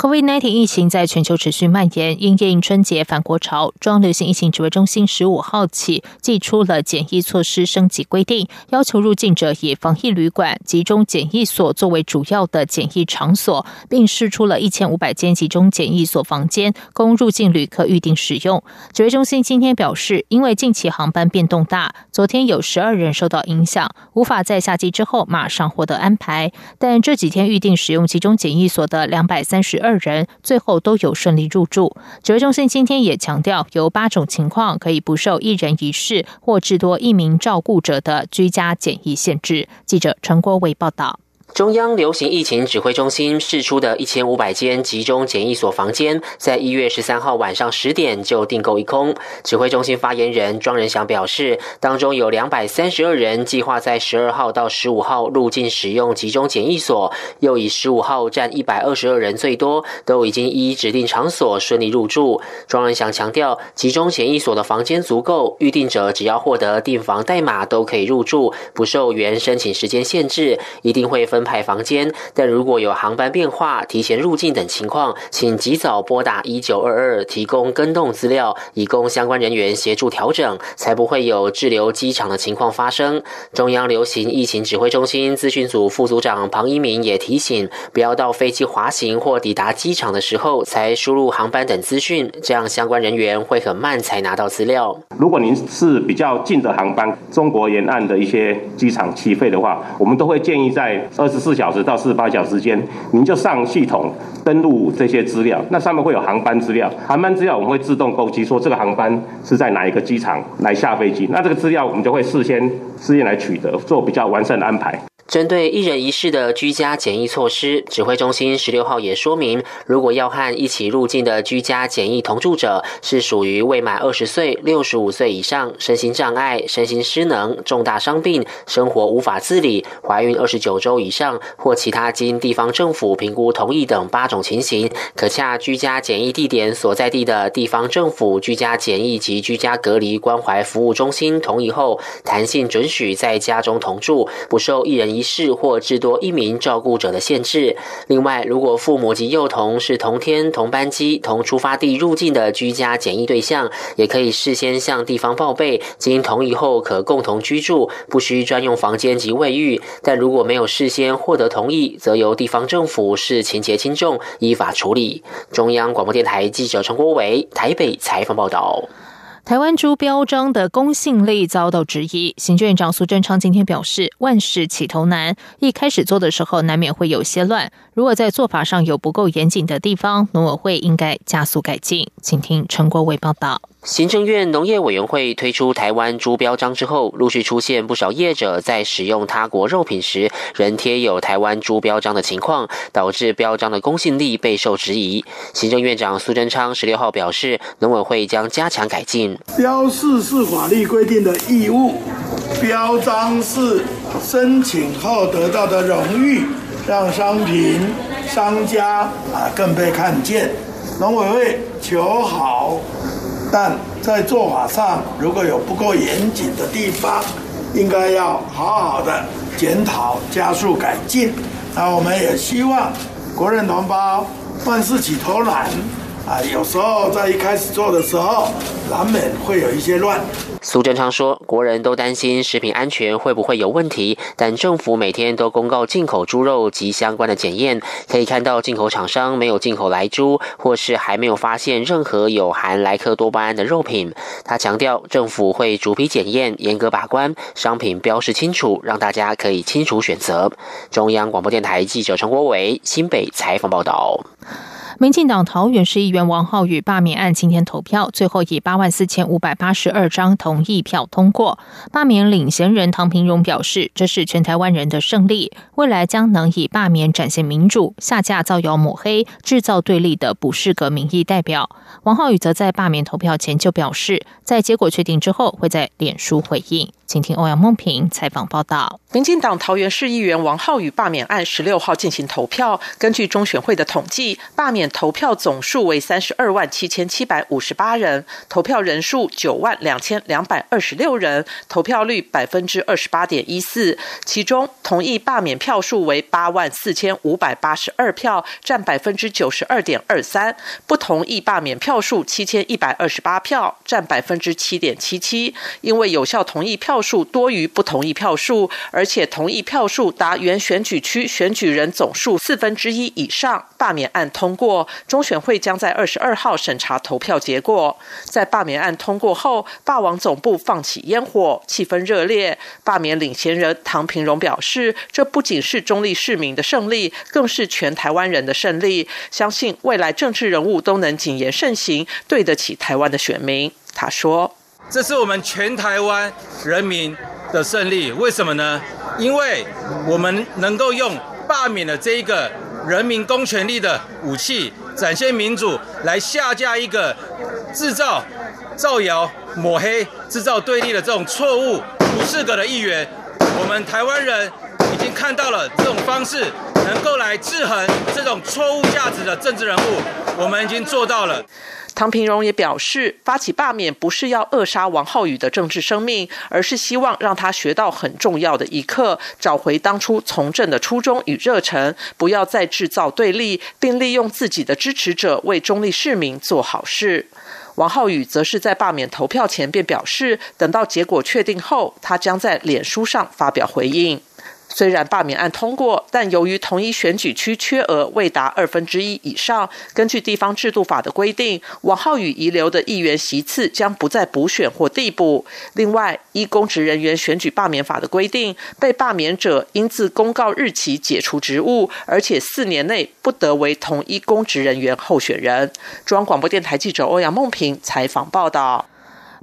COVID-19 疫情在全球持续蔓延，因应春节返国潮，中央流行疫情指挥中心十五号起寄出了检疫措施升级规定，要求入境者以防疫旅馆、集中检疫所作为主要的检疫场所，并释出了一千五百间集中检疫所房间，供入境旅客预定使用。指挥中心今天表示，因为近期航班变动大，昨天有十二人受到影响，无法在下机之后马上获得安排，但这几天预定使用集中检疫所的两百三十二。二人最后都有顺利入住。指挥中心今天也强调，有八种情况可以不受一人一室或至多一名照顾者的居家检疫限制。记者陈国伟报道。中央流行疫情指挥中心释出的一千五百间集中检疫所房间，在一月十三号晚上十点就订购一空。指挥中心发言人庄仁祥表示，当中有两百三十二人计划在十二号到十五号入境使用集中检疫所，又以十五号占一百二十二人最多，都已经依指定场所顺利入住。庄仁祥强调，集中检疫所的房间足够，预定者只要获得订房代码都可以入住，不受原申请时间限制，一定会分。分派房间，但如果有航班变化、提前入境等情况，请及早拨打一九二二，提供跟动资料，以供相关人员协助调整，才不会有滞留机场的情况发生。中央流行疫情指挥中心资讯组副组长庞一鸣也提醒，不要到飞机滑行或抵达机场的时候才输入航班等资讯，这样相关人员会很慢才拿到资料。如果您是比较近的航班，中国沿岸的一些机场起飞的话，我们都会建议在二。十四小时到四十八小时间，您就上系统登录这些资料，那上面会有航班资料，航班资料我们会自动勾稽说这个航班是在哪一个机场来下飞机，那这个资料我们就会事先事先来取得，做比较完善的安排。针对一人一室的居家检疫措施，指挥中心十六号也说明，如果要和一起入境的居家检疫同住者是属于未满二十岁、六十五岁以上、身心障碍、身心失能、重大伤病、生活无法自理、怀孕二十九周以上或其他经地方政府评估同意等八种情形，可洽居家检疫地点所在地的地方政府居家检疫及居家隔离关怀服务中心同意后，弹性准许在家中同住，不受一人一。一室或至多一名照顾者的限制。另外，如果父母及幼童是同天同班机同出发地入境的居家检疫对象，也可以事先向地方报备，经同意后可共同居住，不需专用房间及卫浴。但如果没有事先获得同意，则由地方政府视情节轻重依法处理。中央广播电台记者陈国伟台北采访报道。台湾猪标章的公信力遭到质疑，行政院长苏贞昌今天表示，万事起头难，一开始做的时候难免会有些乱，如果在做法上有不够严谨的地方，农委会应该加速改进。请听陈国伟报道。行政院农业委员会推出台湾猪标章之后，陆续出现不少业者在使用他国肉品时，仍贴有台湾猪标章的情况，导致标章的公信力备受质疑。行政院长苏贞昌十六号表示，农委会将加强改进。标示是法律规定的义务，标章是申请后得到的荣誉，让商品商家啊更被看见。农委会求好。但在做法上，如果有不够严谨的地方，应该要好好的检讨，加速改进。那我们也希望国人同胞万事起头难。啊，有时候在一开始做的时候，难免会有一些乱。苏贞昌说，国人都担心食品安全会不会有问题，但政府每天都公告进口猪肉及相关的检验，可以看到进口厂商没有进口来猪，或是还没有发现任何有含莱克多巴胺的肉品。他强调，政府会逐批检验，严格把关，商品标示清楚，让大家可以清楚选择。中央广播电台记者陈国伟新北采访报道。民进党桃园市议员王浩宇罢免案今天投票，最后以八万四千五百八十二张同意票通过。罢免领衔人唐平荣表示，这是全台湾人的胜利，未来将能以罢免展现民主，下架造谣抹黑、制造对立的不适格民意代表。王浩宇则在罢免投票前就表示，在结果确定之后，会在脸书回应。请听欧阳梦平采访报道。民进党桃园市议员王浩宇罢免案十六号进行投票，根据中选会的统计，罢免投票总数为三十二万七千七百五十八人，投票人数九万两千两百二十六人，投票率百分之二十八点一四。其中同意罢免票数为八万四千五百八十二票，占百分之九十二点二三；不同意罢免票数七千一百二十八票，占百分之七点七七。因为有效同意票数多于不同意票数，而且同意票数达原选举区选举人总数四分之一以上，罢免案通过。中选会将在二十二号审查投票结果。在罢免案通过后，霸王总部放起烟火，气氛热烈。罢免领衔人唐平荣表示，这不仅是中立市民的胜利，更是全台湾人的胜利。相信未来政治人物都能谨言慎行，对得起台湾的选民。他说：“这是我们全台湾人民。”的胜利，为什么呢？因为我们能够用罢免的这一个人民公权力的武器，展现民主，来下架一个制造造谣、抹黑、制造对立的这种错误不适格的议员。我们台湾人已经看到了这种方式能够来制衡这种错误价值的政治人物，我们已经做到了。唐平荣也表示，发起罢免不是要扼杀王浩宇的政治生命，而是希望让他学到很重要的一课，找回当初从政的初衷与热忱，不要再制造对立，并利用自己的支持者为中立市民做好事。王浩宇则是在罢免投票前便表示，等到结果确定后，他将在脸书上发表回应。虽然罢免案通过，但由于同一选举区缺额未达二分之一以上，根据地方制度法的规定，王浩宇遗留的议员席次将不再补选或递补。另外，依公职人员选举罢免法的规定，被罢免者应自公告日起解除职务，而且四年内不得为同一公职人员候选人。中央广播电台记者欧阳梦平采访报道。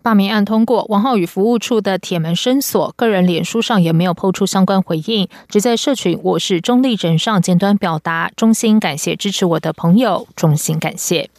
罢免案通过，王浩宇服务处的铁门深锁，个人脸书上也没有抛出相关回应，只在社群“我是中立人”上简短表达衷心感谢支持我的朋友，衷心感谢。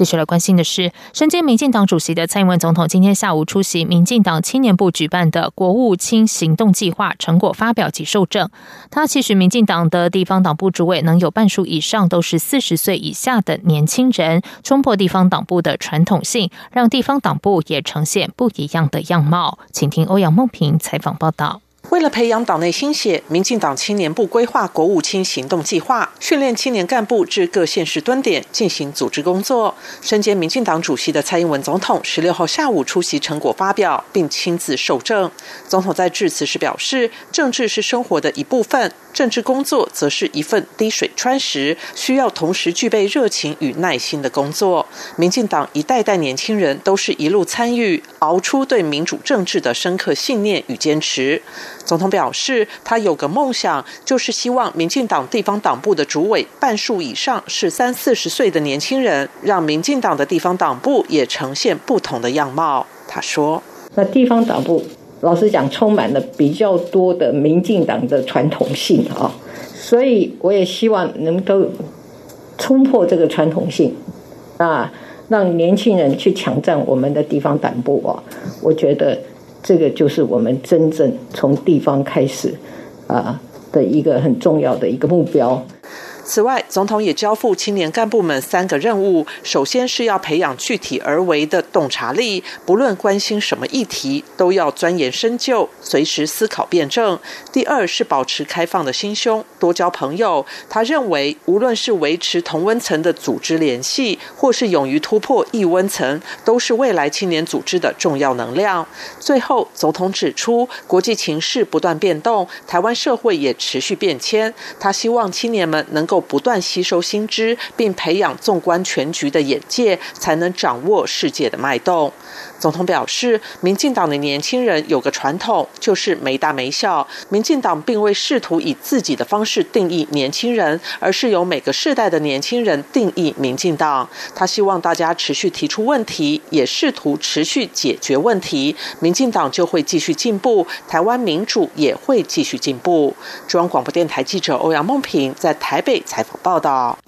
接下来关心的是，身兼民进党主席的蔡英文总统今天下午出席民进党青年部举办的国务卿行动计划成果发表及受证。他期许民进党的地方党部主委能有半数以上都是四十岁以下的年轻人，冲破地方党部的传统性，让地方党部也呈现不一样的样貌。请听欧阳梦平采访报道。为了培养党内新血，民进党青年部规划国务卿行动计划，训练青年干部至各县市蹲点进行组织工作。身兼民进党主席的蔡英文总统十六号下午出席成果发表，并亲自受证。总统在致辞时表示：“政治是生活的一部分，政治工作则是一份滴水穿石，需要同时具备热情与耐心的工作。民进党一代代年轻人都是一路参与，熬出对民主政治的深刻信念与坚持。”总统表示，他有个梦想，就是希望民进党地方党部的主委半数以上是三四十岁的年轻人，让民进党的地方党部也呈现不同的样貌。他说：“那地方党部，老实讲，充满了比较多的民进党的传统性啊，所以我也希望能够冲破这个传统性，啊，让年轻人去抢占我们的地方党部啊，我觉得。”这个就是我们真正从地方开始，啊的一个很重要的一个目标。此外，总统也交付青年干部们三个任务：首先是要培养具体而为的洞察力，不论关心什么议题，都要钻研深究，随时思考辩证；第二是保持开放的心胸，多交朋友。他认为，无论是维持同温层的组织联系，或是勇于突破异温层，都是未来青年组织的重要能量。最后，总统指出，国际情势不断变动，台湾社会也持续变迁，他希望青年们能够。不断吸收新知，并培养纵观全局的眼界，才能掌握世界的脉动。总统表示，民进党的年轻人有个传统，就是没大没小。民进党并未试图以自己的方式定义年轻人，而是由每个世代的年轻人定义民进党。他希望大家持续提出问题，也试图持续解决问题，民进党就会继续进步，台湾民主也会继续进步。中央广播电台记者欧阳梦平在台北采访报道。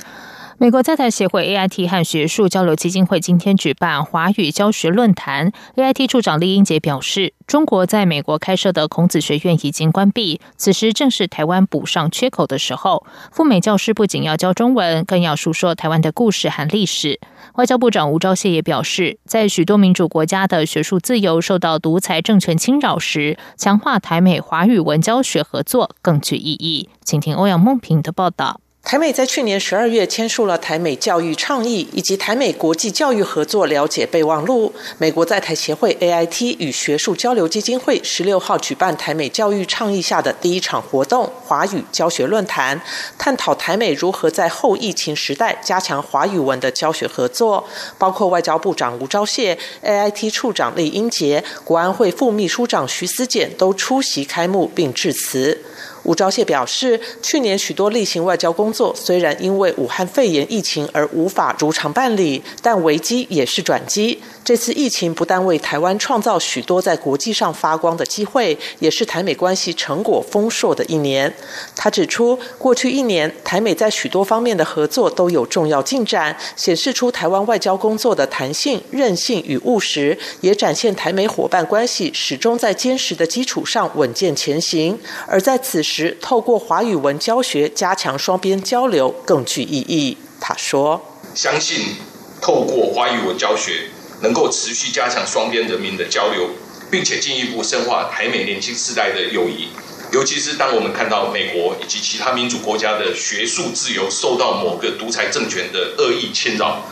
美国在台协会 AIT 和学术交流基金会今天举办华语教学论坛。AIT 处长厉英杰表示，中国在美国开设的孔子学院已经关闭，此时正是台湾补上缺口的时候。赴美教师不仅要教中文，更要述说台湾的故事和历史。外交部长吴钊燮也表示，在许多民主国家的学术自由受到独裁政权侵扰时，强化台美华语文教学合作更具意义。请听欧阳梦平的报道。台美在去年十二月签署了台美教育倡议以及台美国际教育合作了解备忘录。美国在台协会 AIT 与学术交流基金会十六号举办台美教育倡议下的第一场活动——华语教学论坛，探讨台美如何在后疫情时代加强华语文的教学合作。包括外交部长吴钊燮、AIT 处长李英杰、国安会副秘书长徐思俭都出席开幕并致辞。吴钊燮表示，去年许多例行外交工作虽然因为武汉肺炎疫情而无法如常办理，但危机也是转机。这次疫情不但为台湾创造许多在国际上发光的机会，也是台美关系成果丰硕的一年。他指出，过去一年台美在许多方面的合作都有重要进展，显示出台湾外交工作的弹性、韧性与务实，也展现台美伙伴关系始终在坚实的基础上稳健前行。而在此时，透过华语文教学加强双边交流更具意义。他说：“相信透过华语文教学。”能够持续加强双边人民的交流，并且进一步深化台美年轻世代的友谊。尤其是当我们看到美国以及其他民主国家的学术自由受到某个独裁政权的恶意侵扰，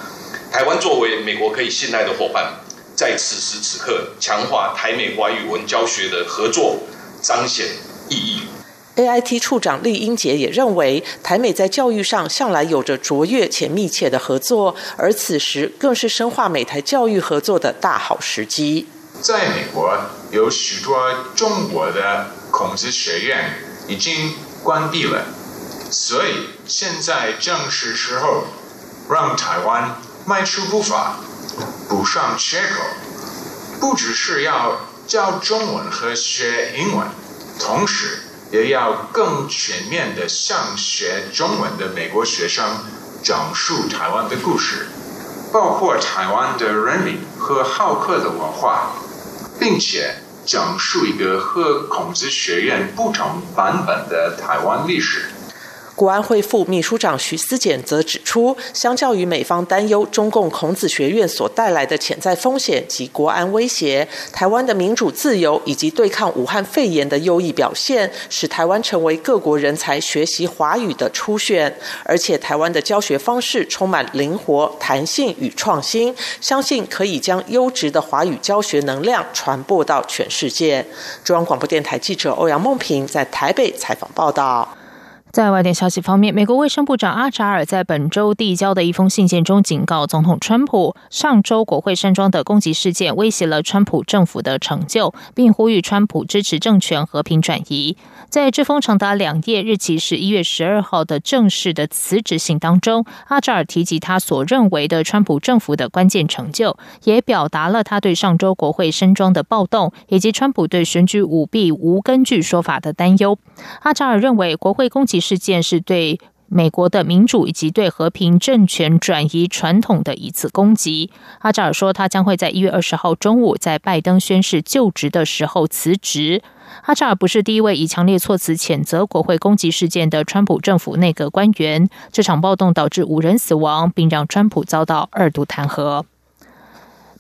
台湾作为美国可以信赖的伙伴，在此时此刻强化台美华语文教学的合作，彰显。AIT 处长厉英杰也认为，台美在教育上向来有着卓越且密切的合作，而此时更是深化美台教育合作的大好时机。在美国，有许多中国的孔子学院已经关闭了，所以现在正是时候让台湾迈出步伐，补上缺口。不只是要教中文和学英文，同时。也要更全面的向学中文的美国学生讲述台湾的故事，包括台湾的人民和好客的文化，并且讲述一个和孔子学院不同版本的台湾历史。国安会副秘书长徐思俭则指出，相较于美方担忧中共孔子学院所带来的潜在风险及国安威胁，台湾的民主自由以及对抗武汉肺炎的优异表现，使台湾成为各国人才学习华语的初选。而且，台湾的教学方式充满灵活、弹性与创新，相信可以将优质的华语教学能量传播到全世界。中央广播电台记者欧阳梦平在台北采访报道。在外电消息方面，美国卫生部长阿扎尔在本周递交的一封信件中警告总统川普，上周国会山庄的攻击事件威胁了川普政府的成就，并呼吁川普支持政权和平转移。在这封长达两页、日期是一月十二号的正式的辞职信当中，阿扎尔提及他所认为的川普政府的关键成就，也表达了他对上周国会山庄的暴动以及川普对选举舞弊无根据说法的担忧。阿扎尔认为，国会攻击。事件是对美国的民主以及对和平政权转移传统的一次攻击。阿扎尔说，他将会在一月二十号中午在拜登宣誓就职的时候辞职。阿扎尔不是第一位以强烈措辞谴责国会攻击事件的川普政府内阁官员。这场暴动导致五人死亡，并让川普遭到二度弹劾。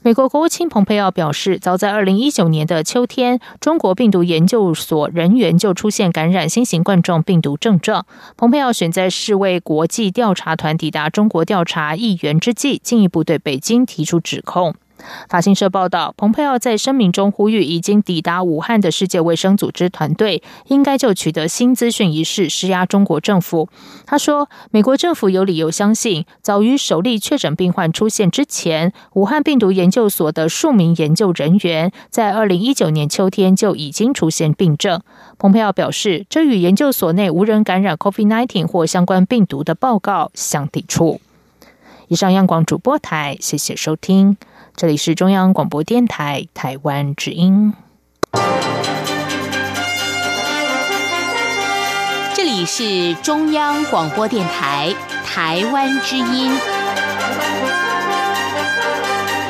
美国国务卿蓬佩奥表示，早在二零一九年的秋天，中国病毒研究所人员就出现感染新型冠状病毒症状。蓬佩奥选在世卫国际调查团抵达中国调查议员之际，进一步对北京提出指控。法新社报道，蓬佩奥在声明中呼吁已经抵达武汉的世界卫生组织团队，应该就取得新资讯一事施压中国政府。他说，美国政府有理由相信，早于首例确诊病患出现之前，武汉病毒研究所的数名研究人员在二零一九年秋天就已经出现病症。蓬佩奥表示，这与研究所内无人感染 COVID-19 或相关病毒的报告相抵触。以上，央广主播台，谢谢收听。这里是中央广播电台台湾之音。这里是中央广播电台。台湾之音。